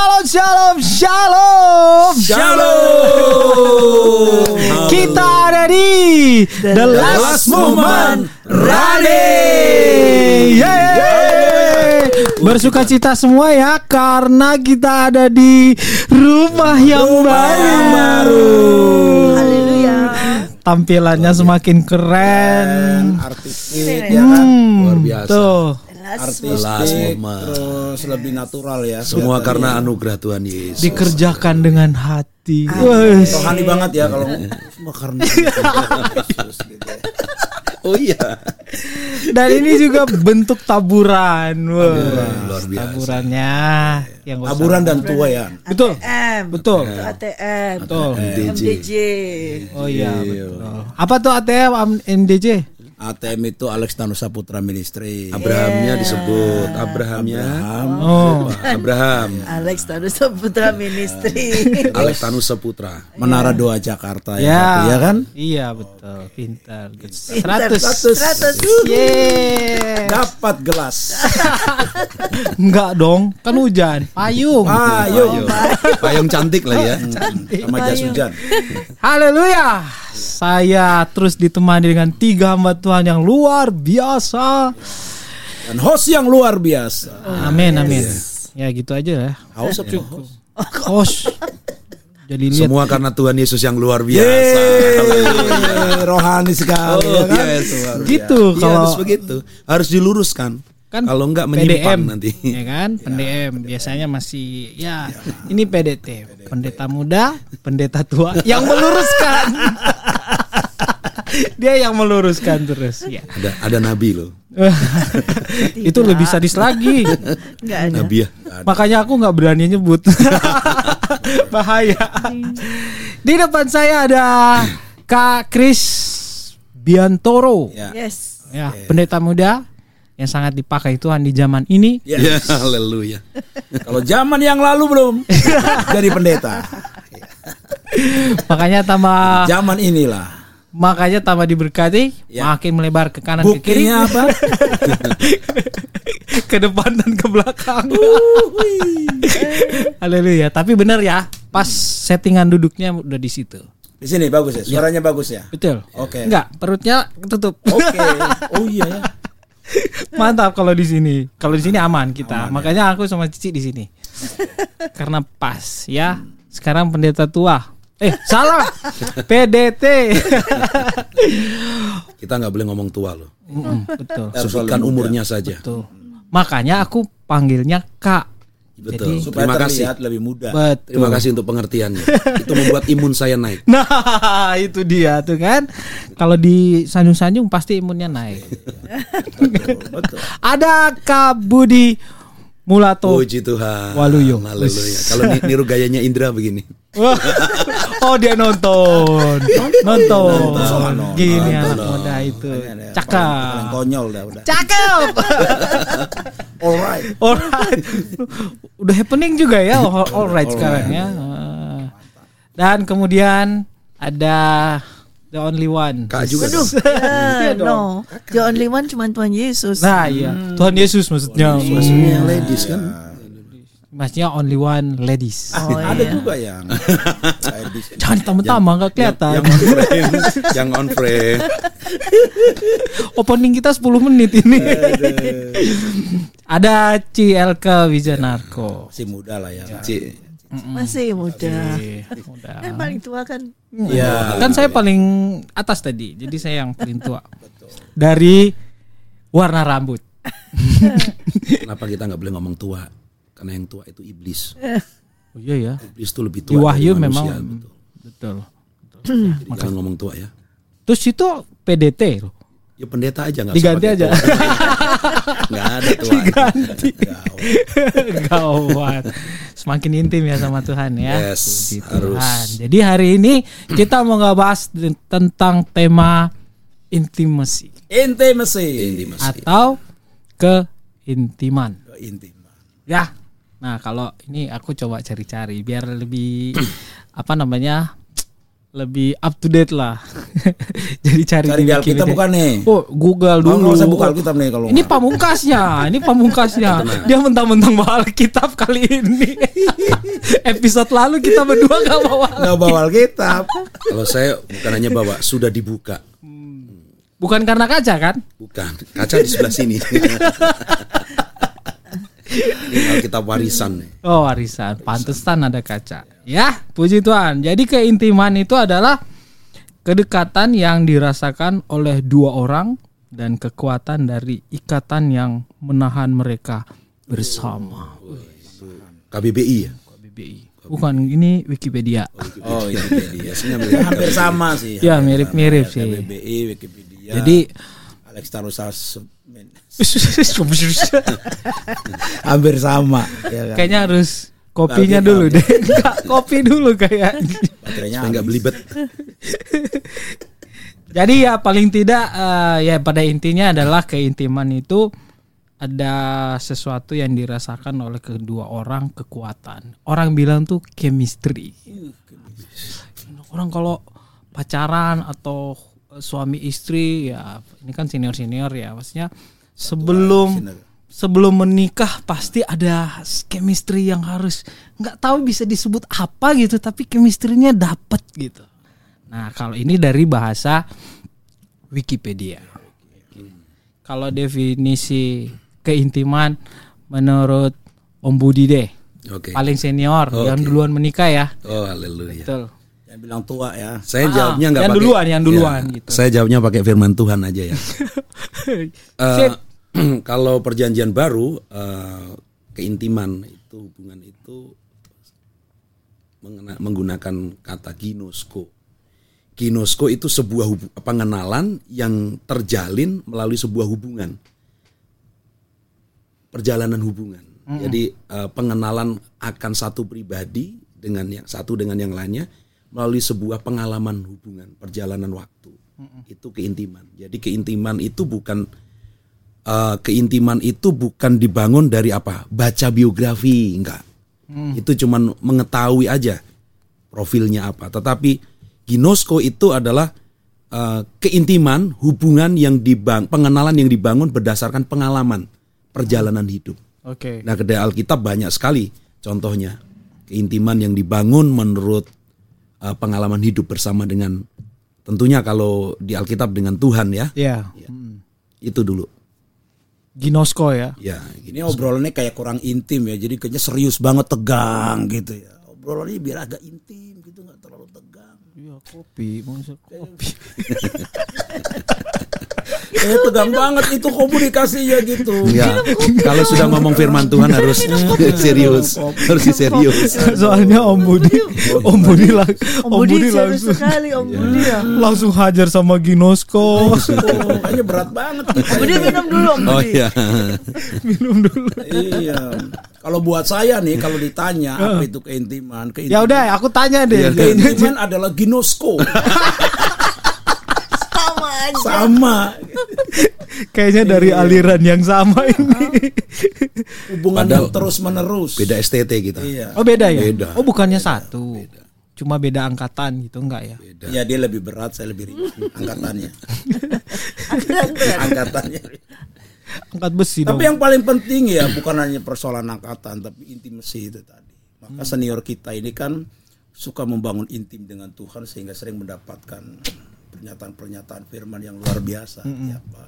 Shalom, shalom, shalom, Shalom. Kita ada di The Last, Last Moment. Yeay. Bersuka cita semua ya karena kita ada di rumah yang baru. Haleluya. Tampilannya semakin keren. artistik ya kan Hmm, luar biasa Tuh. Last artistik terus lebih natural ya Semua karena ya. anugerah Tuhan Yesus. Dikerjakan dengan hati. Wes. rohani banget ya kalau semua karena Yesus gitu ya. Oh iya. Dan ini juga bentuk taburan. Wah. Luar biasa. Taburannya yang taburan dan tua ya Betul. ATM. Betul. ATM. Betul. MDJ. MDJ. Oh iya, betul. Apa tuh ATM MDJ? ATM itu Alex Tanusa Putra Ministry Abrahamnya disebut. Abrahamnya. Oh. Abraham. Alex Tanusa Putra Ministry. Alex Tanusa Putra. Menara Doa Jakarta ya, Ya. satu, ya kan Iya, betul. Pintar. Pintar. 100. 100. Yeay. dapat gelas Enggak dong, kan hujan. Payung. ayo Payung cantik lah ya. sama jas hujan Haleluya. Saya terus ditemani dengan tiga hamba Tuhan yang luar biasa. dan host yang luar biasa Amin, amin. Ya gitu aja ya. haus apa host? Host. Jadi lihat Semua karena Tuhan Yesus yang luar biasa. Yeay, rohani sekali Oh, ya kan yes, gitu Iya, kalau harus begitu. Harus diluruskan. kan Kalau enggak menyimpan PDM, nanti. ya kan PDM biasanya masih ya ini PDT pendeta muda pendeta tua yang meluruskan dia yang meluruskan terus. Ya Ada ada nabi loh. itu lebih sadis lagi. Enggak ada. Nabi ya. makanya aku nggak berani nyebut. Bahaya. Di depan saya ada Kak Chris Biantoro. Ya. Yes. ya pendeta muda yang sangat dipakai Tuhan di zaman ini. Yes. Ya, haleluya. kalau zaman yang lalu belum jadi pendeta. Makanya tambah zaman inilah makanya tambah diberkati Ya. makin melebar ke kanan ke kiri. Apa? Ke depan dan ke belakang. Haleluya. Tapi benar ya pas settingan duduknya udah di situ. Di sini bagus ya? Suaranya bagus ya? Betul. Oke. enggak perutnya tutup oke. Oh iya ya. Mantap kalau di sini. Kalau di sini aman kita. Makanya aku sama Cici di sini. Karena pas ya. Sekarang pendeta tua eh salah PDT Kita nggak boleh ngomong tua loh. Mm-mm, betul Sebutkan umurnya saja. Betul. Makanya aku panggilnya Kak. Betul. Jadi supaya Terima kasih. terlihat lebih muda betul. Terima kasih untuk pengertiannya. Itu membuat imun saya naik. Nah, itu dia tuh kan. Kalau di sanjung-sanjung pasti imunnya naik. Ada Kak Budi Mulato. Puji Tuhan. Waluyo. Haleluya. Kalau ni- niru gayanya Indra begini. Oh, dia nonton. Nonton. Gini anak muda itu. Cakep. konyol dah udah Cakep. alright Alright. Udah happening juga ya all- alright sekarang ya. Dan kemudian ada the only one. Kak juga. Aduh. dong. Ya, no. The only one cuma Tuhan Yesus. Nah, iya. Tuhan Yesus maksudnya. Maksudnya yang ladies kan. Maksudnya only one ladies. Oh, ada iya. juga yang ladies. Jangan tambah-tambah nggak kelihatan. Yang on frame. yang on frame. Opening kita 10 menit ini. ada CLK Wijanarko. masih muda lah ya Ci. Masih muda. Eh, udah. Yang paling tua kan. ya Kan saya paling atas tadi, jadi saya yang paling tua. Dari warna rambut. Kenapa kita nggak boleh ngomong tua? Karena yang tua itu iblis. Oh iya ya. Iblis itu lebih Di tua. Wahyu dari memang manusia, betul. betul. Jadi jangan ngomong tua ya. Terus itu PDT loh. Ya pendeta aja nggak Diganti aja. Nggak ada. Diganti. Gawat. Semakin intim ya sama Tuhan ya. Yes, Puji harus. Tuhan. Jadi hari ini kita mau nggak bahas tentang tema intimacy intimacy Intimasi. atau keintiman. intim Ya. Nah, kalau ini aku coba cari-cari biar lebih apa namanya? Lebih up to date lah. Jadi cari, Cari di Alkitab bukan nih. Oh, Google dulu. nggak usah buka Alkitab nih kalau Ini nggak. pamungkasnya, ini pamungkasnya. Dia mentang-mentang bawa Alkitab kali ini. Episode lalu kita berdua gak bawa. nggak bawa Alkitab. Kalau saya bukan hanya bawa, sudah dibuka. Bukan karena kaca kan? Bukan, kaca di sebelah sini. Ini Alkitab warisan nih. Oh warisan, pantesan ada kaca. Ya, puji Tuhan. Jadi keintiman itu adalah kedekatan yang dirasakan oleh dua orang dan kekuatan dari ikatan yang menahan mereka bersama. KBBI ya. KBBI. Bukan ini Wikipedia. Oh ini dia. Biasanya Ya, hampir sama sih. Ya mirip-mirip sih. KBBI, Wikipedia. Jadi Alex Tarusas hampir sama. Ya kan? kayaknya harus kopinya dulu deh. Enggak, kopi dulu kayaknya. Baterainya saya nggak belibet. Jadi ya paling tidak eh, ya pada intinya adalah keintiman itu ada sesuatu yang dirasakan oleh kedua orang kekuatan. Orang bilang tuh chemistry. Orang kalau pacaran atau suami istri ya ini kan senior senior ya maksudnya sebelum sebelum menikah pasti ada chemistry yang harus nggak tahu bisa disebut apa gitu tapi chemistry-nya dapet gitu. Nah, kalau ini dari bahasa Wikipedia. Kalau definisi keintiman menurut Om Budi deh, Oke. paling senior Oke. yang duluan menikah ya. Oh haleluya. Betul. Yang bilang tua ya. Saya Ah, jawabnya nggak yang pakai. duluan, yang duluan Ya, gitu. Saya jawabnya pakai firman Tuhan aja ya. Sip. kalau perjanjian baru eh, keintiman itu hubungan itu mengena- menggunakan kata ginosko. Ginosko itu sebuah hubu- pengenalan yang terjalin melalui sebuah hubungan. Perjalanan hubungan. Jadi eh, pengenalan akan satu pribadi dengan yang satu dengan yang lainnya melalui sebuah pengalaman hubungan, perjalanan waktu. Itu keintiman. Jadi keintiman itu bukan eh, keintiman itu bukan dibangun dari apa? Baca biografi, enggak. Itu cuman mengetahui aja profilnya apa. Tetapi ginosko itu adalah eh, keintiman, hubungan yang dibang, pengenalan yang dibangun berdasarkan pengalaman perjalanan hidup. Oke. Nah, kedai Alkitab banyak sekali contohnya keintiman yang dibangun menurut eh, pengalaman hidup bersama dengan tentunya kalau di Alkitab dengan Tuhan ya. Ya. Itu dulu. Ginosko ya. Ya, Ini obrolannya kayak kurang intim ya. Jadi kayaknya serius banget tegang gitu ya. Obrolannya biar agak intim gitu nggak terlalu tegang. Iya, kopi, maksud kopi. Eh tegang banget itu komunikasinya gitu. Ya, kalau sudah ngomong firman Tuhan harus serius, harus serius. Soalnya Om Budi, Om Budi, lang- Om Om Budi langsung sekali Om Budi ya. langsung hajar sama Ginosko. Oh, kayaknya berat banget. Om Budi minum dulu Om Oh Budi. iya. Minum dulu. iya. Kalau buat saya nih kalau ditanya apa itu keintiman, Ya keintiman, udah, aku tanya deh. keintiman adalah ginosko. Sama aja. Sama. Kayaknya dari aliran yang sama ini. Hubungan Padahal- yang terus menerus. Beda STT kita. Iya. Oh beda ya? Beda. Oh bukannya satu. Cuma beda angkatan gitu enggak ya? Ya dia lebih berat, saya lebih ringan angkatannya. angkatannya. Angkat besi dong. Tapi yang paling penting ya bukan hanya persoalan angkatan, tapi intimasi itu tadi. Maka senior kita ini kan suka membangun intim dengan Tuhan sehingga sering mendapatkan pernyataan-pernyataan firman yang luar biasa di apa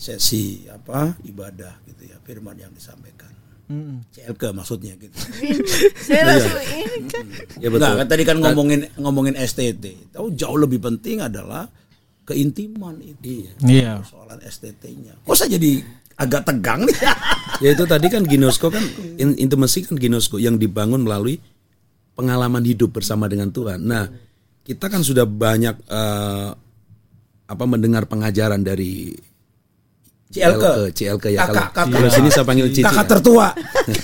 sesi apa ibadah gitu ya firman yang disampaikan. Mm-mm. CLK maksudnya gitu. Saya langsung ini kan. Ya betul. Nah, kan tadi kan ngomongin ngomongin STT. Tahu jauh lebih penting adalah keintiman itu. Iya. Persoalan STT-nya. Kok saya jadi agak tegang nih? Ya itu tadi kan ginosko kan in- intimacy kan ginosko yang dibangun melalui pengalaman hidup bersama dengan Tuhan. Nah, kita kan sudah banyak eh, apa mendengar pengajaran dari CLK. CLK ya Kakak, kalau kakak. kalau sini saya panggil Cici. Kakak tertua.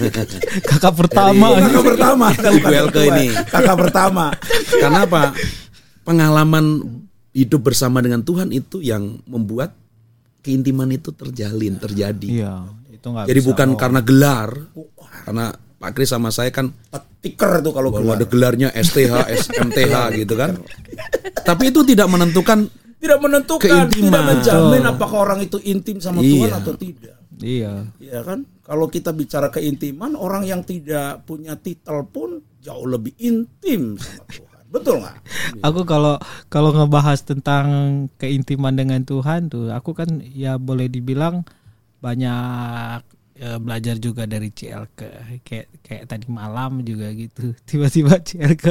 Kakak pertama. Kakak pertama. Ibu LK ini. Kakak pertama. Karena apa? Pengalaman hidup bersama dengan Tuhan itu yang membuat keintiman itu terjalin, terjadi. Iya, itu enggak Jadi bukan karena gelar, karena Pak Kris sama saya kan Tiker tuh kalau keluar. ada gelarnya STH, SMTH gitu kan. Tapi itu tidak menentukan Tidak menentukan, Keintiman. tidak menjamin apakah orang itu intim sama Tuhan Iya. atau tidak. Iya. Ya kan? Kalau kita bicara keintiman, orang yang tidak punya titel pun jauh lebih intim sama Tuhan. Betul nggak? Aku kalau kalau ngebahas tentang keintiman dengan Tuhan tuh, aku kan ya boleh dibilang banyak ya, belajar juga dari CLK kayak kayak tadi malam juga gitu. Tiba-tiba CLK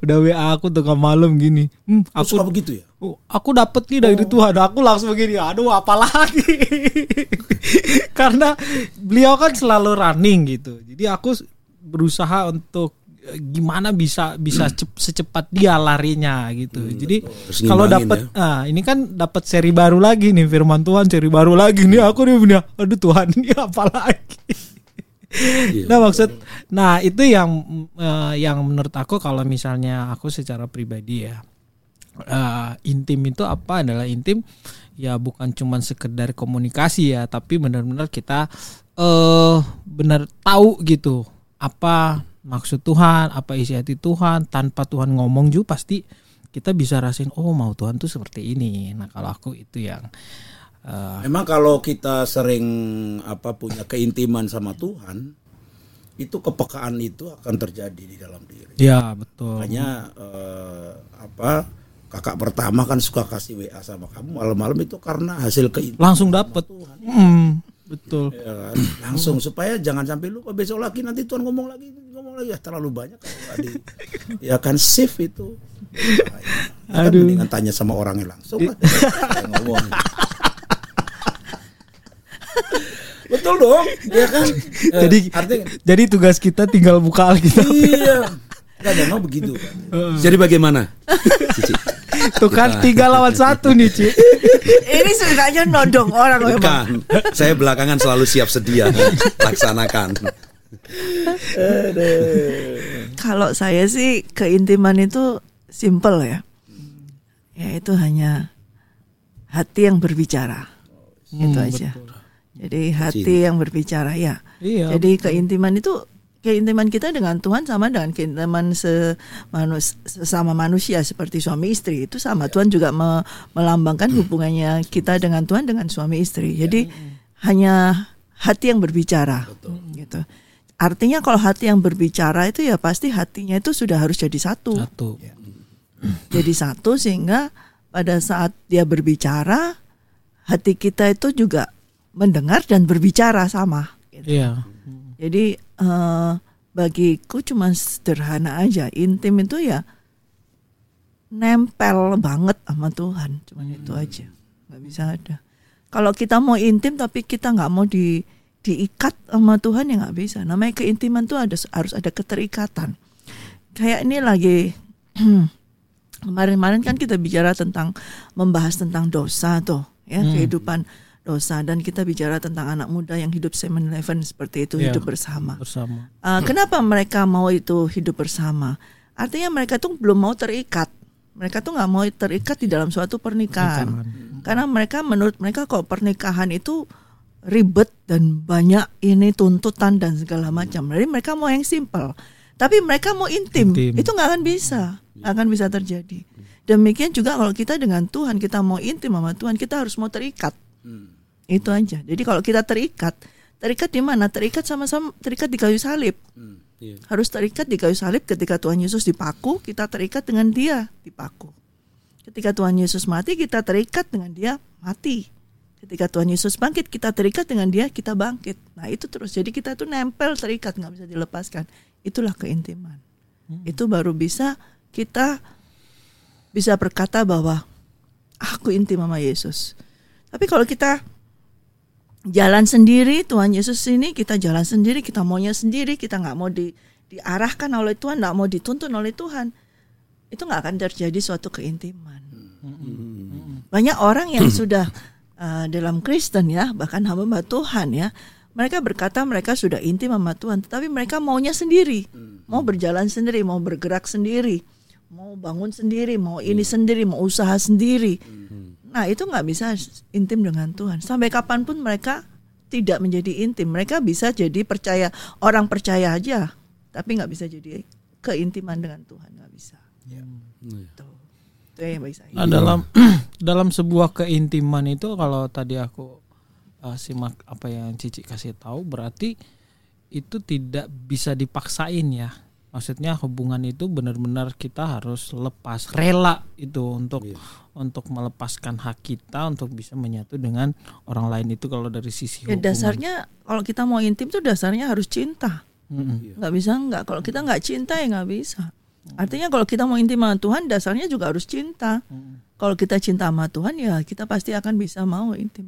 udah WA aku tengah malam gini. Hmm, Aku suka begitu ya. Oh, aku dapet nih dari Tuhan. Aku langsung begini, aduh apalagi. Karena beliau kan selalu running gitu. Jadi aku berusaha untuk eh, gimana bisa bisa cep- secepat dia larinya gitu. Jadi Terus kalau dapat ah ini kan dapat seri baru lagi nih firman Tuhan seri baru lagi nih. Aku nih punya aduh Tuhan ini apa lagi. Nah maksud, nah itu yang eh, yang menurut aku kalau misalnya aku secara pribadi ya eh, intim itu apa? Adalah intim ya bukan cuman sekedar komunikasi ya tapi benar-benar kita eh benar tahu gitu apa maksud Tuhan apa isi hati Tuhan tanpa Tuhan ngomong juga pasti kita bisa rasain oh mau Tuhan tuh seperti ini nah kalau aku itu yang eh, Memang kalau kita sering apa punya keintiman sama Tuhan, itu kepekaan itu akan terjadi di dalam diri. ya betul Makanya eh, apa kakak pertama kan suka kasih WA sama kamu malam-malam itu karena hasil keintiman. langsung dapet Hmm, betul Ya kan? Langsung supaya jangan sampai lupa besok lagi nanti Tuhan ngomong lagi ngomong lagi ya terlalu banyak kalau di ya kan shift itu. Ya, kan Aduh. mendingan tanya sama orangnya langsung lah. Ngomong. Betul dong, ya kan? Eh, jadi artinya jadi tugas kita tinggal buka Alkitab iya. Kan memang begitu kan. Jadi bagaimana? Cici. Tuh kan tiga lawan satu nih Ci Ini sebenarnya nodong orang memang. Bukan. Saya belakangan selalu siap sedia laksanakan. Kalau saya sih keintiman itu simple ya. Ya itu hanya hati yang berbicara. itu aja. Jadi hati yang berbicara ya. Iya, Jadi keintiman itu keintiman kita dengan Tuhan sama dengan keintiman se manus- sesama manusia seperti suami istri itu sama Tuhan juga me- melambangkan hubungannya kita dengan Tuhan dengan suami istri. Jadi hanya hati yang berbicara gitu. Artinya kalau hati yang berbicara itu ya pasti hatinya itu sudah harus jadi satu. satu Jadi satu sehingga pada saat dia berbicara hati kita itu juga mendengar dan berbicara sama. gitu. iya Jadi eh, bagiku cuma sederhana aja. Intim itu ya nempel banget sama Tuhan. Cuman itu aja. nggak bisa ada. Kalau kita mau intim tapi kita nggak mau di diikat sama Tuhan ya nggak bisa. Namanya keintiman tuh ada harus ada keterikatan. Kayak ini lagi kemarin-kemarin kan kita bicara tentang membahas tentang dosa tuh ya kehidupan dosa dan kita bicara tentang anak muda yang hidup 7-Eleven seperti itu Iya. hidup bersama. bersama Uh, kenapa mereka mau itu hidup bersama? Artinya mereka tuh belum mau terikat. Mereka tuh nggak mau terikat di dalam suatu pernikahan. Karena mereka menurut mereka kok pernikahan itu ribet dan banyak ini tuntutan dan segala macam. Jadi mereka mau yang simple. Tapi mereka mau intim. Intim. Itu nggak akan bisa. Nggak akan bisa terjadi. Demikian juga kalau kita dengan Tuhan, kita mau intim sama Tuhan, kita harus mau terikat. Itu aja. Jadi kalau kita terikat, terikat di mana? Terikat sama-sama terikat di kayu salib. Iya. Harus terikat di kayu salib ketika Tuhan Yesus dipaku, kita terikat dengan dia dipaku. Ketika Tuhan Yesus mati, kita terikat dengan dia mati. Ketika Tuhan Yesus bangkit, kita terikat dengan dia, kita bangkit. Nah itu terus. Jadi kita tuh nempel terikat, nggak bisa dilepaskan. Itulah keintiman. Itu baru bisa kita bisa berkata bahwa aku intim sama Yesus. Tapi kalau kita jalan sendiri, Tuhan Yesus ini kita jalan sendiri, kita maunya sendiri, kita nggak mau di, diarahkan oleh Tuhan, nggak mau dituntun oleh Tuhan, itu nggak akan terjadi suatu keintiman. Banyak orang yang sudah uh, dalam Kristen ya, bahkan hamba Tuhan ya, mereka berkata mereka sudah intim sama Tuhan, tetapi mereka maunya sendiri, mau berjalan sendiri, mau bergerak sendiri, mau bangun sendiri, mau ini sendiri, mau usaha sendiri. Nah itu nggak bisa intim dengan Tuhan. Sampai kapan pun mereka tidak menjadi intim. Mereka bisa jadi percaya orang percaya aja, tapi nggak bisa jadi keintiman dengan Tuhan nggak bisa. Tuh. Bisa. Nah, dalam dalam sebuah keintiman itu kalau tadi aku uh, simak apa yang Cici kasih tahu berarti itu tidak bisa dipaksain ya. Maksudnya hubungan itu benar-benar kita harus lepas rela itu untuk untuk melepaskan hak kita untuk bisa menyatu dengan orang lain itu kalau dari sisi Ya, hubungan. dasarnya kalau kita mau intim tuh dasarnya harus cinta. Mm-mm. nggak bisa nggak kalau kita nggak cinta ya nggak bisa artinya kalau kita mau intim sama Tuhan dasarnya juga harus cinta. Kalau kita cinta sama Tuhan ya kita pasti akan bisa mau intim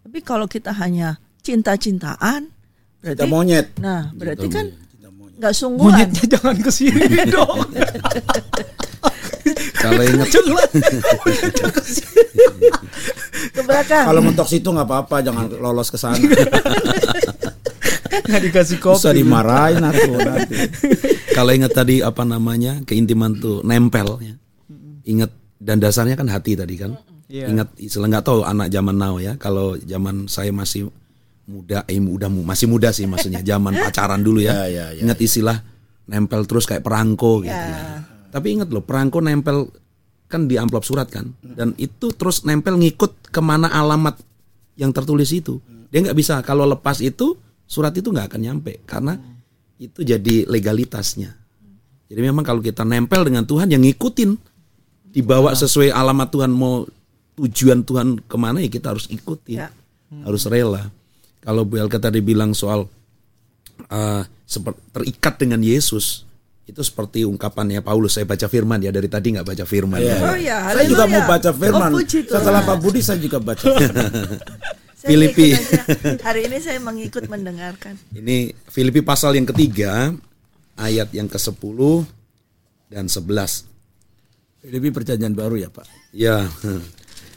tapi kalau kita hanya cinta-cintaan berarti Kita monyet. nah berarti kan Cinta monyet. nggak sungguhan. Monyetnya jangan ke sini dong. Kalau ingat ke belakang. Kalau mentok situ nggak apa-apa, jangan lolos ke sana. Nggak dikasih kopi. Bisa dimarahin aku nanti. kalau ingat tadi apa namanya keintiman tuh nempel ya. Ingat dan dasarnya kan hati tadi kan. Iya. Ingat istilah nggak tahu anak zaman now ya. Kalau zaman saya masih muda, eh muda masih muda sih maksudnya zaman pacaran dulu ya. Ya, ya, ya, ingat istilah nempel terus kayak perangko gitu. ya. Tapi ingat loh perangko nempel kan di amplop surat kan dan itu terus nempel ngikut ke mana alamat yang tertulis itu dia nggak bisa kalau lepas itu surat itu nggak akan nyampe karena itu jadi legalitasnya jadi memang kalau kita nempel dengan Tuhan yang ngikutin dibawa sesuai alamat Tuhan mau tujuan Tuhan ke mana ya kita harus ikuti Ya. harus rela kalau Bu Elka tadi bilang soal uh, terikat dengan Yesus itu seperti ungkapannya Paulus saya baca firman ya dari tadi nggak baca firman Iya. oh ya Saya juga mau baca firman. oh, puji. Setelah Pak Budi saya juga baca. Filipi. hari ini saya mengikut mendengarkan Ini Filipi pasal yang ketiga ayat yang ke-10 dan 11. Lebih perjanjian baru ya Pak. Ya.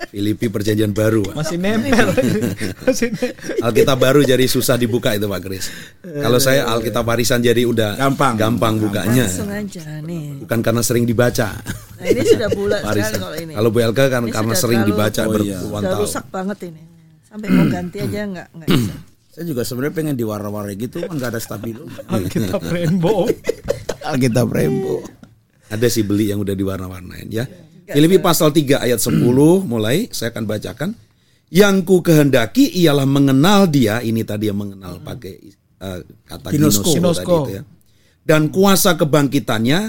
Filipi perjanjian baru. Pak. Masih nempel. Masih nempel. Alkitab baru jadi susah dibuka itu Pak Kris. Kalau saya Alkitab warisan jadi udah Gampang. gampang bukanya. langsung aja nih Bukan karena sering dibaca. nah ini sudah bulat sekali kalau ini Kalau Bu Elka kan Ini karena sering terlalu- dibaca Oh, iya. berpuluhan sudah tahun. rusak banget ini sampai mau ganti aja nggak nggak bisa Saya juga sebenarnya pengen diwarna-warni gitu kan nggak ada stabilo. Alkitab rainbow. Alkitab Rainbow. Ada sih beli yang udah diwarna-warnain ya. Filipi pasal 3 ayat 10 mulai saya akan bacakan. Yang ku kehendaki ialah mengenal dia, ini tadi yang mengenal pakai eh, kata ginosko, Ginosko. tadi itu ya. Dan kuasa kebangkitannya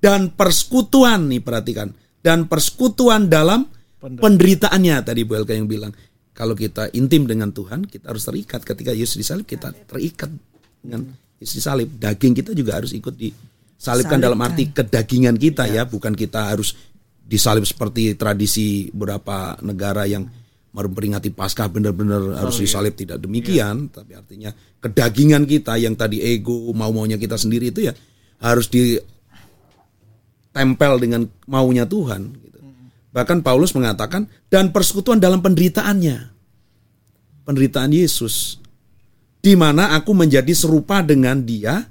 dan persekutuan nih perhatikan dan persekutuan dalam penderitaannya tadi Bu Elka yang bilang kalau kita intim dengan Tuhan kita harus terikat. Ketika Yesus disalib kita terikat dengan Yesus disalib. Daging kita juga harus ikut disalibkan dalam arti kedagingan kita ya. Bukan kita harus disalib seperti tradisi beberapa negara yang memperingati Paskah benar-benar harus disalib. Tidak demikian. Tapi artinya kedagingan kita yang tadi ego mau-maunya kita sendiri itu ya harus di tempel dengan maunya Tuhan. Bahkan Paulus mengatakan dan persekutuan dalam penderitaannya, penderitaan Yesus, di mana aku menjadi serupa dengan Dia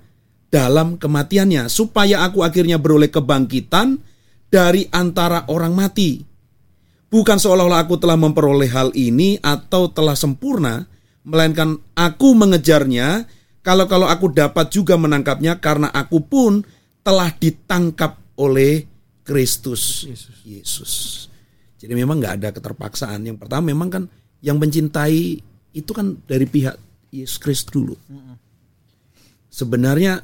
dalam kematiannya, supaya aku akhirnya beroleh kebangkitan dari antara orang mati. Bukan seolah-olah aku telah memperoleh hal ini atau telah sempurna, melainkan aku mengejarnya. Kalau-kalau aku dapat juga menangkapnya, karena aku pun telah ditangkap oleh Kristus Yesus. Jadi memang nggak ada keterpaksaan. Yang pertama memang kan yang mencintai itu kan dari pihak Yesus Kristus dulu. Sebenarnya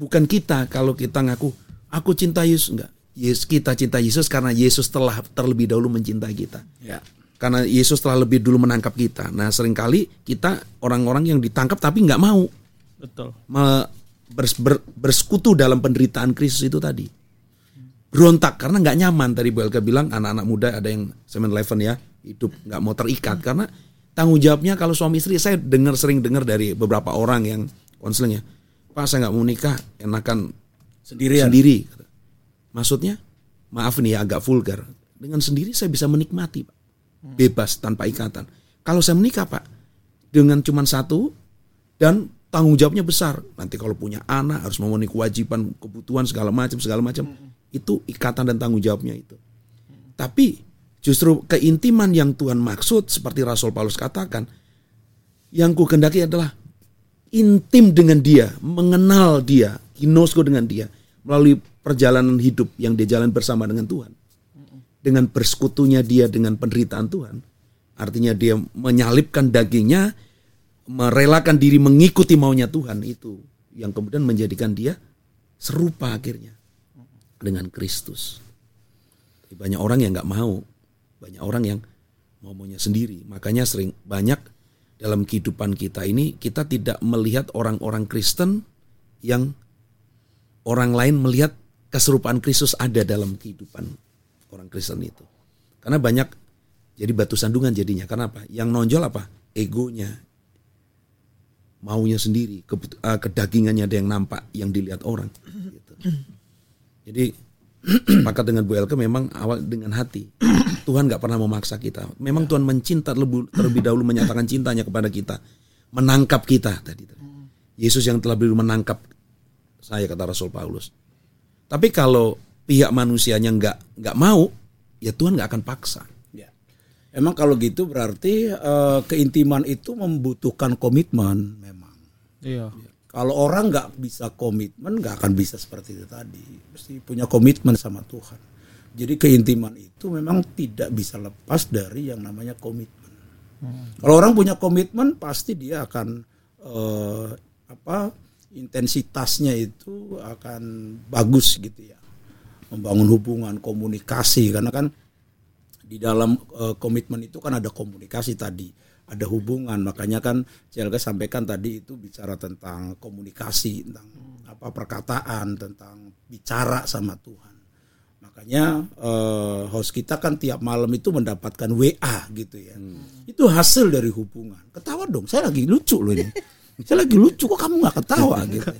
bukan kita kalau kita ngaku aku cinta Yesus enggak. Yesus kita cinta Yesus karena Yesus telah terlebih dahulu mencintai kita. Ya. Karena Yesus telah lebih dulu menangkap kita. Nah sering kali kita orang-orang yang ditangkap tapi nggak mau Betul. me- bers- ber- bersekutu dalam penderitaan Kristus itu tadi. Berontak. Karena nggak nyaman. Tadi Bu Elka bilang anak-anak muda ada yang 7-Eleven ya hidup nggak mau terikat. Karena tanggung jawabnya kalau suami istri saya dengar sering dengar dari beberapa orang yang konselingnya Pak saya nggak mau nikah enakan Sendirian. sendiri. Maksudnya maaf nih ya, agak vulgar. Dengan sendiri saya bisa menikmati Pak. Bebas tanpa ikatan. Kalau saya menikah Pak dengan cuma satu dan tanggung jawabnya besar. Nanti kalau punya anak harus memenuhi kewajiban, kebutuhan segala macam segala macam. Itu ikatan dan tanggung jawabnya itu. Tapi justru keintiman yang Tuhan maksud seperti Rasul Paulus katakan, Yang ku kendaki adalah intim dengan dia, mengenal dia, ginosko dengan dia melalui perjalanan hidup yang dia jalan bersama dengan Tuhan. Dengan bersekutunya dia dengan penderitaan Tuhan, artinya dia menyalipkan dagingnya, merelakan diri mengikuti maunya Tuhan itu yang kemudian menjadikan dia serupa akhirnya dengan Kristus. Banyak orang yang nggak mau, banyak orang yang mau maunya sendiri. Makanya sering banyak dalam kehidupan kita ini kita tidak melihat orang-orang Kristen yang orang lain melihat keserupaan Kristus ada dalam kehidupan orang Kristen itu. Karena banyak jadi batu sandungan jadinya. Karena apa? Yang nonjol apa? Egonya, maunya sendiri, eh, kedagingannya ada yang nampak, yang dilihat orang. Gitu. Jadi sepakat dengan Bu Elke memang awal dengan hati. Tuhan nggak pernah memaksa kita. Memang Tuhan mencinta terlebih, terlebih dahulu menyatakan cintanya kepada kita, menangkap kita tadi. Yesus yang telah dulu menangkap saya kata Rasul Paulus. Tapi kalau pihak manusianya nggak nggak mau, ya Tuhan nggak akan paksa. Ya. Emang kalau gitu berarti eh, keintiman itu membutuhkan komitmen memang. Iya. Kalau orang nggak bisa komitmen nggak akan bisa seperti itu tadi. Mesti punya komitmen sama Tuhan. Jadi keintiman itu memang tidak bisa lepas dari yang namanya komitmen. Kalau orang punya komitmen pasti dia akan eh, apa intensitasnya itu akan bagus gitu ya. Membangun hubungan komunikasi karena kan di dalam eh, komitmen itu kan ada komunikasi tadi, ada hubungan. Makanya kan CLK sampaikan tadi itu bicara tentang komunikasi, tentang apa perkataan, tentang bicara sama Tuhan. Makanya eh, host kita kan tiap malam itu mendapatkan WA gitu ya. Itu hasil dari hubungan. Ketawa dong, saya lagi lucu loh ini. Saya lagi lucu kok kamu nggak ketawa gitu.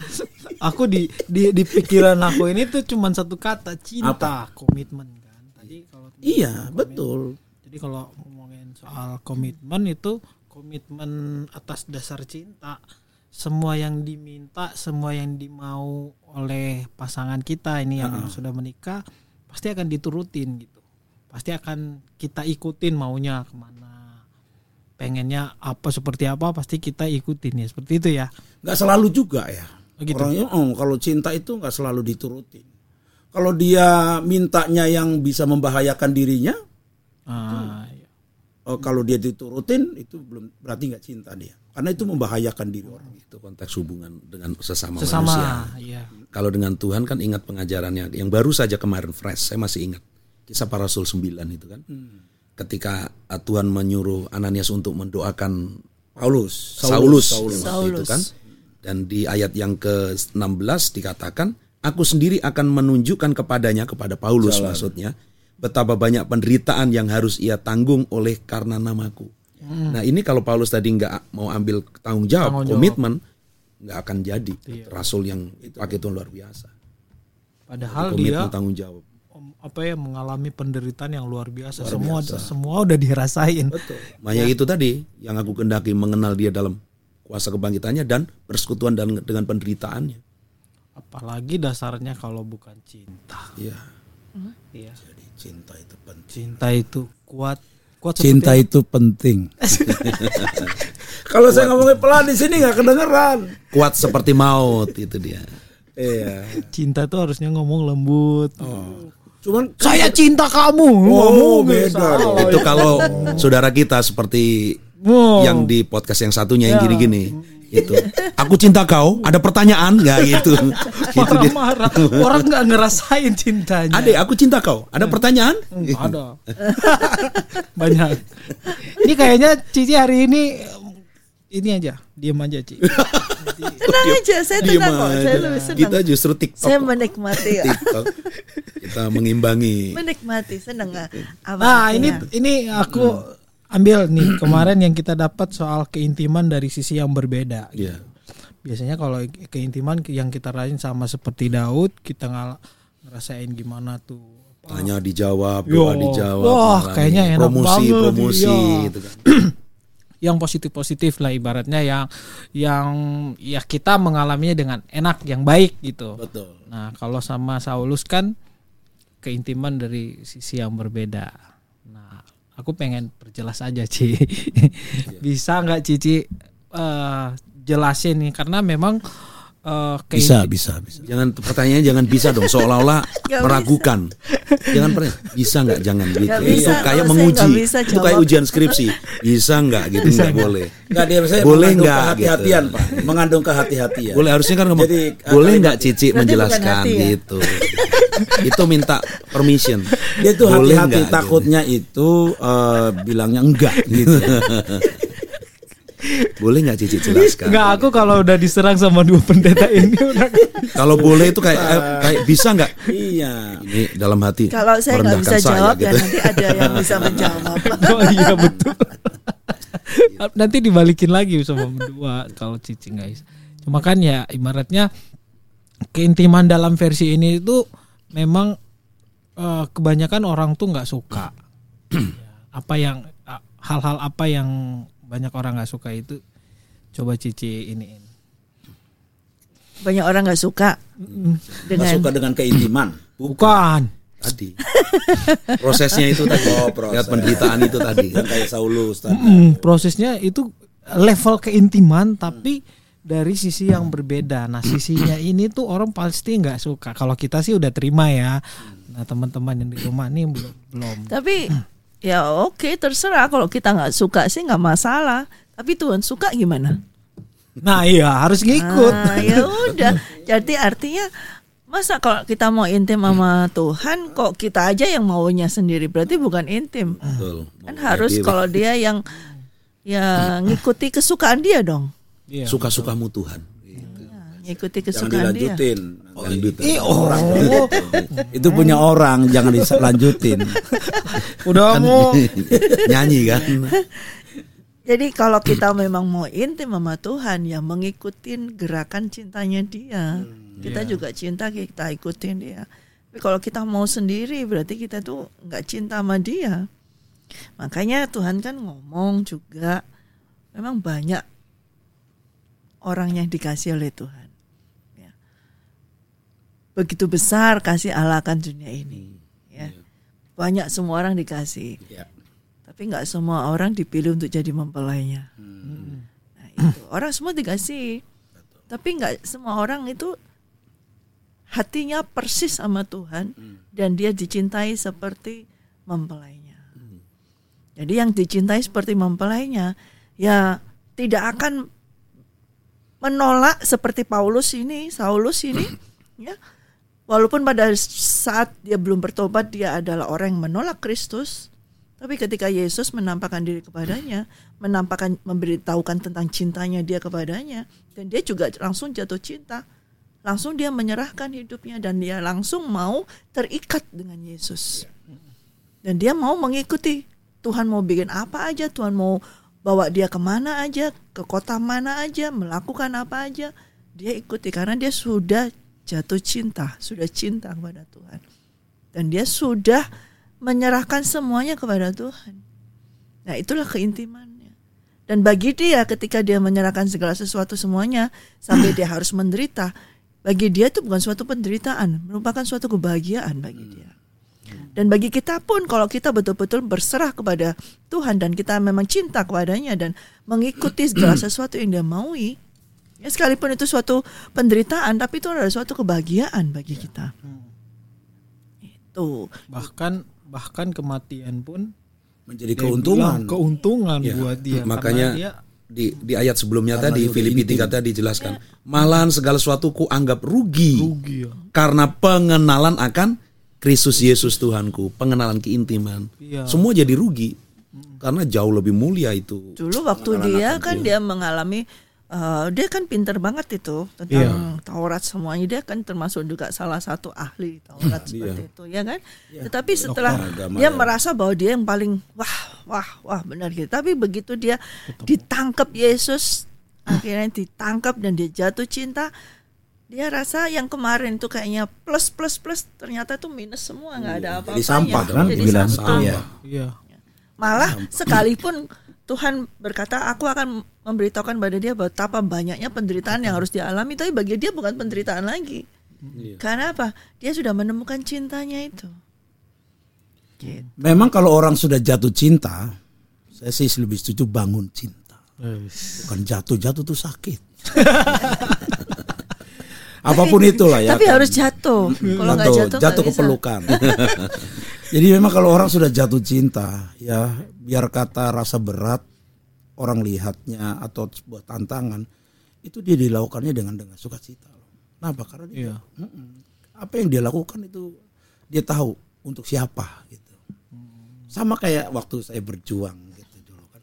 Aku di di di pikiran aku ini tuh cuman satu kata cinta, komitmen kan. Tadi kalau Iya, betul. Jadi kalau ngomongin soal komitmen itu komitmen atas dasar cinta. Semua yang diminta, semua yang dimau oleh pasangan kita ini yang sudah menikah pasti akan diturutin gitu. Pasti akan kita ikutin maunya ke mana. Pengennya apa seperti apa pasti kita ikutin ya seperti itu ya. nggak selalu juga ya. Oh, gitu. Orangnya oh, kalau cinta itu nggak selalu diturutin. Kalau dia mintanya yang bisa membahayakan dirinya, Ah, iya. oh, kalau dia diturutin itu belum berarti nggak cinta dia. Karena itu membahayakan diri orang. Itu konteks hubungan dengan sesama, Sesama, manusia. iya. Kalau dengan Tuhan kan ingat pengajarannya yang baru saja kemarin fresh, saya masih ingat kisah para rasul 9 itu kan. Ketika uh, Tuhan menyuruh Ananias untuk mendoakan Paulus, Saulus, Saulus. waktu itu kan. Dan di ayat yang ke-16 dikatakan, aku sendiri akan menunjukkan kepadanya kepada Paulus maksudnya betapa banyak penderitaan yang harus ia tanggung oleh karena namaku. Nah, ini kalau Paulus tadi nggak mau ambil tanggung jawab, Tanggung jawab. komitmen nggak akan jadi rasul yang pakai itu luar biasa. Padahal dia Komitmen tanggung jawab. apa ya mengalami penderitaan yang luar biasa. semua semua udah dirasain. Makanya itu tadi yang aku kendaki mengenal dia dalam kuasa kebangkitannya dan persekutuan dan dengan penderitaannya. Apalagi dasarnya kalau bukan cinta. Iya. Iya. Jadi cinta itu penting. Cinta itu kuat. Kuat Cinta seperti- itu penting. kalau saya ngomongnya pelan di sini nggak kedengeran. Kuat seperti maut itu dia. Iya. cinta tuh harusnya ngomong lembut. Cuman Saya cinta kamu. Oh, beda salah. dong. itu kalau saudara kita seperti Wow. yang di podcast yang satunya yang gini-gini itu aku cinta kau ada pertanyaan nggak gitu gitu dia marah-marah. Orang nggak ngerasain cintanya. adek aku cinta kau ada pertanyaan Nggak ada. Banyak. Ini kayaknya Cici hari ini ini aja, diam aja Ci. Tenang aja, saya tenang kok. Saya lebih senang. kita justru TikTok Saya menikmati, TikTok kita mengimbangi menikmati, senang nggak? Apa Nah, ini ini aku ambil nih kemarin yang kita dapat soal keintiman dari sisi yang berbeda. ya Biasanya kalau keintiman yang kita rasain sama seperti Daud, kita ngal- ngerasain gimana tuh. tanya dijawab doa dijawab Wah, kayaknya enak promosi banget, promosi gitu kan yang positif-positif lah ibaratnya yang yang ya kita mengalaminya dengan enak yang baik gitu. betul. Nah, kalau sama Saulus kan keintiman dari sisi yang berbeda. Aku pengen perjelas aja Ci. Bisa nggak Cici eh, jelasin nih karena memang eh, kayak Bisa, bisa, bisa. Jangan pertanyaannya jangan bisa dong seolah-olah Nggak meragukan. Jangan pernah bisa nggak jangan gitu. Nggak itu bisa, kayak maksudnya menguji. nggak bisa Itu kayak ujian skripsi. Bisa nggak gitu nggak boleh. Enggak dia saya Boleh mengandung nggak, kehati-hatian, gitu. Pak. Mengandung kehati-hatian. Boleh harusnya kan ngomong, Jadi, boleh nggak Cici menjelaskan hati ya? gitu. itu minta permission. Dia tuh Boleh hati-hati nggak, gitu. takutnya itu eh, bilangnya enggak gitu. Boleh nggak Cici jelaskan? Nggak aku kalau udah diserang sama dua pendeta ini udah Kalau boleh itu kayak eh, kayak bisa nggak? iya. Ini dalam hati. Kalau saya nggak bisa saya, jawab ya gitu. nanti ada yang bisa menjawab. Oh iya betul. Nanti dibalikin lagi sama berdua kalau Cici guys. Cuma kan ya ibaratnya keintiman dalam versi ini itu memang eh, kebanyakan orang tuh nggak suka. Ya, apa yang hal-hal apa yang banyak orang nggak suka itu coba Cici ini. Banyak orang nggak suka Nggak dengan suka dengan keintiman. Bukan. tadi. Prosesnya itu tadi. Oh, proses. Lihat penderitaan itu tadi. Yang kayak Saulus tadi. Mm, prosesnya itu level keintiman tapi dari sisi yang berbeda. Nah sisinya ini tuh orang pasti nggak suka. Kalau kita sih udah terima ya. Nah teman-teman yang di rumah nih belum belum. Tapi ya oke terserah kalau kita nggak suka sih nggak masalah. Tapi Tuhan suka gimana? Nah iya harus ngikut. Ah, ya udah. Jadi artinya masa kalau kita mau intim sama Tuhan kok kita aja yang maunya sendiri berarti bukan intim. Betul. Kan harus kalau dia yang ya ngikuti kesukaan dia dong. Iya. Suka-sukamu Tuhan. Ngikuti Jangan kesukaan dia. dilanjutin. Lanjut. Orang itu punya orang jangan dilanjutin. Udah mau Nyanyi kan. Jadi kalau kita memang mau intim sama Tuhan ya mengikuti gerakan cintanya dia. Kita juga cinta kita ikutin dia. Tapi kalau kita mau sendiri berarti kita tuh nggak cinta sama dia. Makanya Tuhan kan ngomong juga memang banyak orang yang dikasih oleh Tuhan. Begitu besar kasih Allah akan dunia ini. Ya. Banyak semua orang dikasih. Ya. Tapi nggak semua orang dipilih untuk jadi mempelainya. Nah, itu orang semua dikasih, tapi nggak semua orang itu hatinya persis sama Tuhan dan dia dicintai seperti mempelainya. Jadi yang dicintai seperti mempelainya, ya tidak akan menolak seperti Paulus ini, Saulus ini, ya. Walaupun pada saat dia belum bertobat dia adalah orang yang menolak Kristus, tapi ketika Yesus menampakkan diri kepadanya, menampakkan memberitahukan tentang cintanya dia kepadanya, dan dia juga langsung jatuh cinta. Langsung dia menyerahkan hidupnya dan dia langsung mau terikat dengan Yesus. Dan dia mau mengikuti. Tuhan mau bikin apa aja, Tuhan mau bawa dia ke mana aja, ke kota mana aja, melakukan apa aja. Dia ikuti karena dia sudah jatuh cinta, sudah cinta kepada Tuhan. Dan dia sudah menyerahkan semuanya kepada Tuhan. Nah, itulah keintimannya. Dan bagi dia ketika dia menyerahkan segala sesuatu semuanya sampai dia harus menderita, bagi dia itu bukan suatu penderitaan, merupakan suatu kebahagiaan bagi dia. Dan bagi kita pun kalau kita betul-betul berserah kepada Tuhan dan kita memang cinta kepadanya dan mengikuti segala sesuatu yang dia maui, ya sekalipun itu suatu penderitaan, tapi itu adalah suatu kebahagiaan bagi kita. Itu. bahkan bahkan kematian pun Menjadi keuntungan. bilang keuntungan Ya, buat dia. Makanya dia di di ayat sebelumnya tadi Filipi intim. 3 tadi dijelaskan malahan segala sesuatu ku anggap rugi, rugi ya. karena pengenalan akan Kristus Yesus Tuhanku pengenalan keintiman Iya. semua jadi rugi karena jauh lebih mulia itu Dulu waktu dia kan dia mengalami eh, dia kan pinter banget itu tentang Taurat semuanya dia kan termasuk juga salah satu ahli Taurat seperti itu ya kan. Tetapi setelah dia merasa bahwa dia yang paling wah wah wah benar gitu. Tapi begitu dia ditangkap Yesus akhirnya ditangkap dan dia jatuh cinta dia rasa yang kemarin itu kayaknya plus plus plus ternyata itu minus semua nggak ada apa-apanya. Jadi sampah kan Jadi dibilang sampah. itu ya. Iya. Malah sekalipun Tuhan berkata, aku akan memberitahukan pada dia betapa banyaknya penderitaan yang harus dia alami, tapi bagi dia bukan penderitaan lagi. Karena apa? Dia sudah menemukan cintanya itu. sakit. Memang kalau orang sudah jatuh cinta, saya sih lebih setuju bangun cinta. Bukan jatuh-jatuh tuh sakit. Apa pun itulah ya. Tapi kan. harus jatuh. Kalau nggak Jatuh- jatuh, ke pelukan. Jadi memang kalau orang sudah jatuh cinta, ya biar kata rasa berat orang lihatnya atau sebuah tantangan itu dia dilakukannya dengan dengan sukacita. Kenapa? Karena dia, Mm-mm. apa yang dia lakukan itu dia tahu untuk siapa gitu. Sama kayak waktu saya berjuang gitu dulu kan,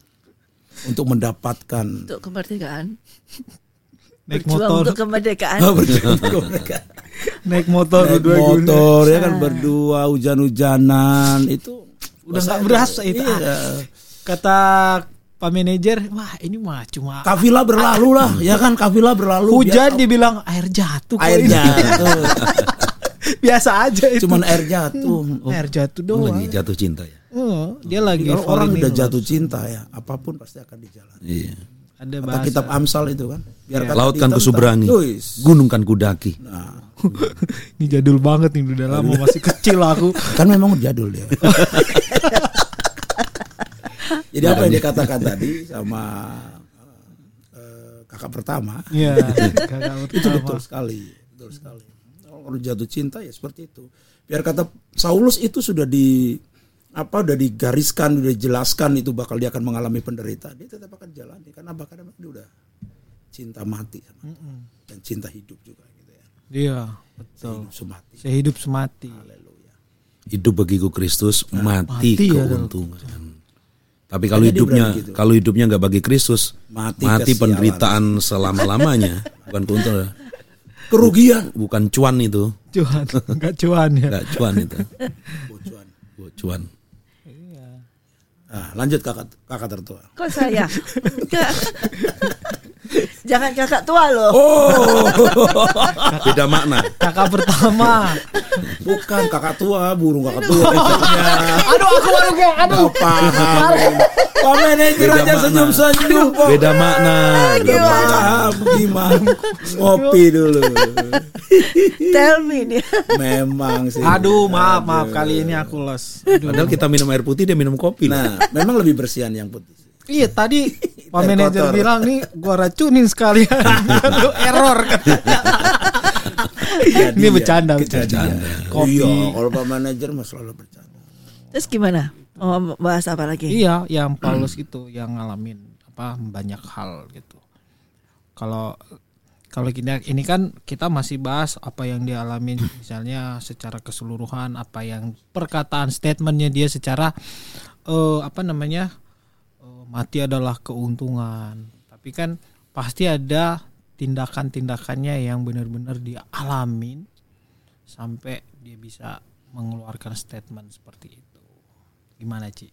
untuk mendapatkan Untuk kemerdekaan. Naik Berjuang motor, untuk kemerdekaan. Oh, berjuang untuk mereka. naik motor naik berdua guna. motor ya kan berdua hujan-hujanan itu Udah nggak berasa itu. Iya. Kata Pak manajer, wah ini mah cuma Kafilah berlalu lah, ya kan kafilah berlalu. hujan Biar- dibilang air jatuh. air ini." jatuh, Biasa aja itu. cuman air jatuh. Oh, air jatuh Oh, doang. lagi jatuh cinta ya. Oh, dia lagi Kalau orang udah jatuh cinta ya, apa pun pasti akan dijalani. Iya. Ada bahasa. kitab Amsal itu kan, biar kata Laut kan ditentang. kusuberangi, Wis. gunung kan kudaki. Nah, Ini jadul banget nih udah lama masih kecil aku. kan memang jadul dia. Jadi apa yang dikatakan tadi sama eh, kakak pertama, Iya. kakak itu betul sekali betul sekali kalau jatuh cinta ya seperti itu biar kata Saulus itu sudah di apa udah digariskan udah dijelaskan itu bakal dia akan mengalami penderitaan dia tetap akan jalani karena bakal dia udah cinta mati sama Tuhan. dan cinta hidup juga gitu ya Iya, betul. hidup semati Sehidup semati. Haleluya Hidup bagiku Kristus, mati, mati ya, keuntungan. Tapi kalau hidupnya gitu. kalau hidupnya nggak bagi Kristus, Mati mati, kesialan. penderitaan selama lamanya, bukan keuntungan, kerugian bukan cuan itu, Cuan, enggak cuan ya. nggak cuan itu, bocuan cuan. Nah, lanjut kakak kakak tertua Kok saya? Jangan kakak tua loh. oh Beda makna. Kakak pertama. bukan kakak tua burung kakak tua aduh, aku baru kayak aduh. Gak paham. Pak manajer aja senyum-senyum kok. Beda makna. Gak paham gimana. Ngopi dulu. Tell me nih. Memang sih. Aduh, maaf, maaf kali ini aku los. Aduh. Padahal kita minum air putih dia minum kopi. Nah, memang lebih bersihan yang putih. Iya tadi Pak manajer bilang nih gua racunin sekalian. Aduh, error katanya. Ini bercanda, bercanda. Kopi. Iya, kalau Pak manajer mah selalu bercanda. Terus gimana? Mau bahas apa lagi? Iya, yang Paulus itu yang ngalamin apa banyak hal gitu. Kalau kalau kita ini kan kita masih bahas apa yang dia alamin misalnya secara keseluruhan apa yang perkataan statementnya dia secara eh, apa namanya eh, mati adalah keuntungan tapi kan pasti ada tindakan-tindakannya yang benar-benar dia alamin sampai dia bisa mengeluarkan statement seperti itu gimana Ci?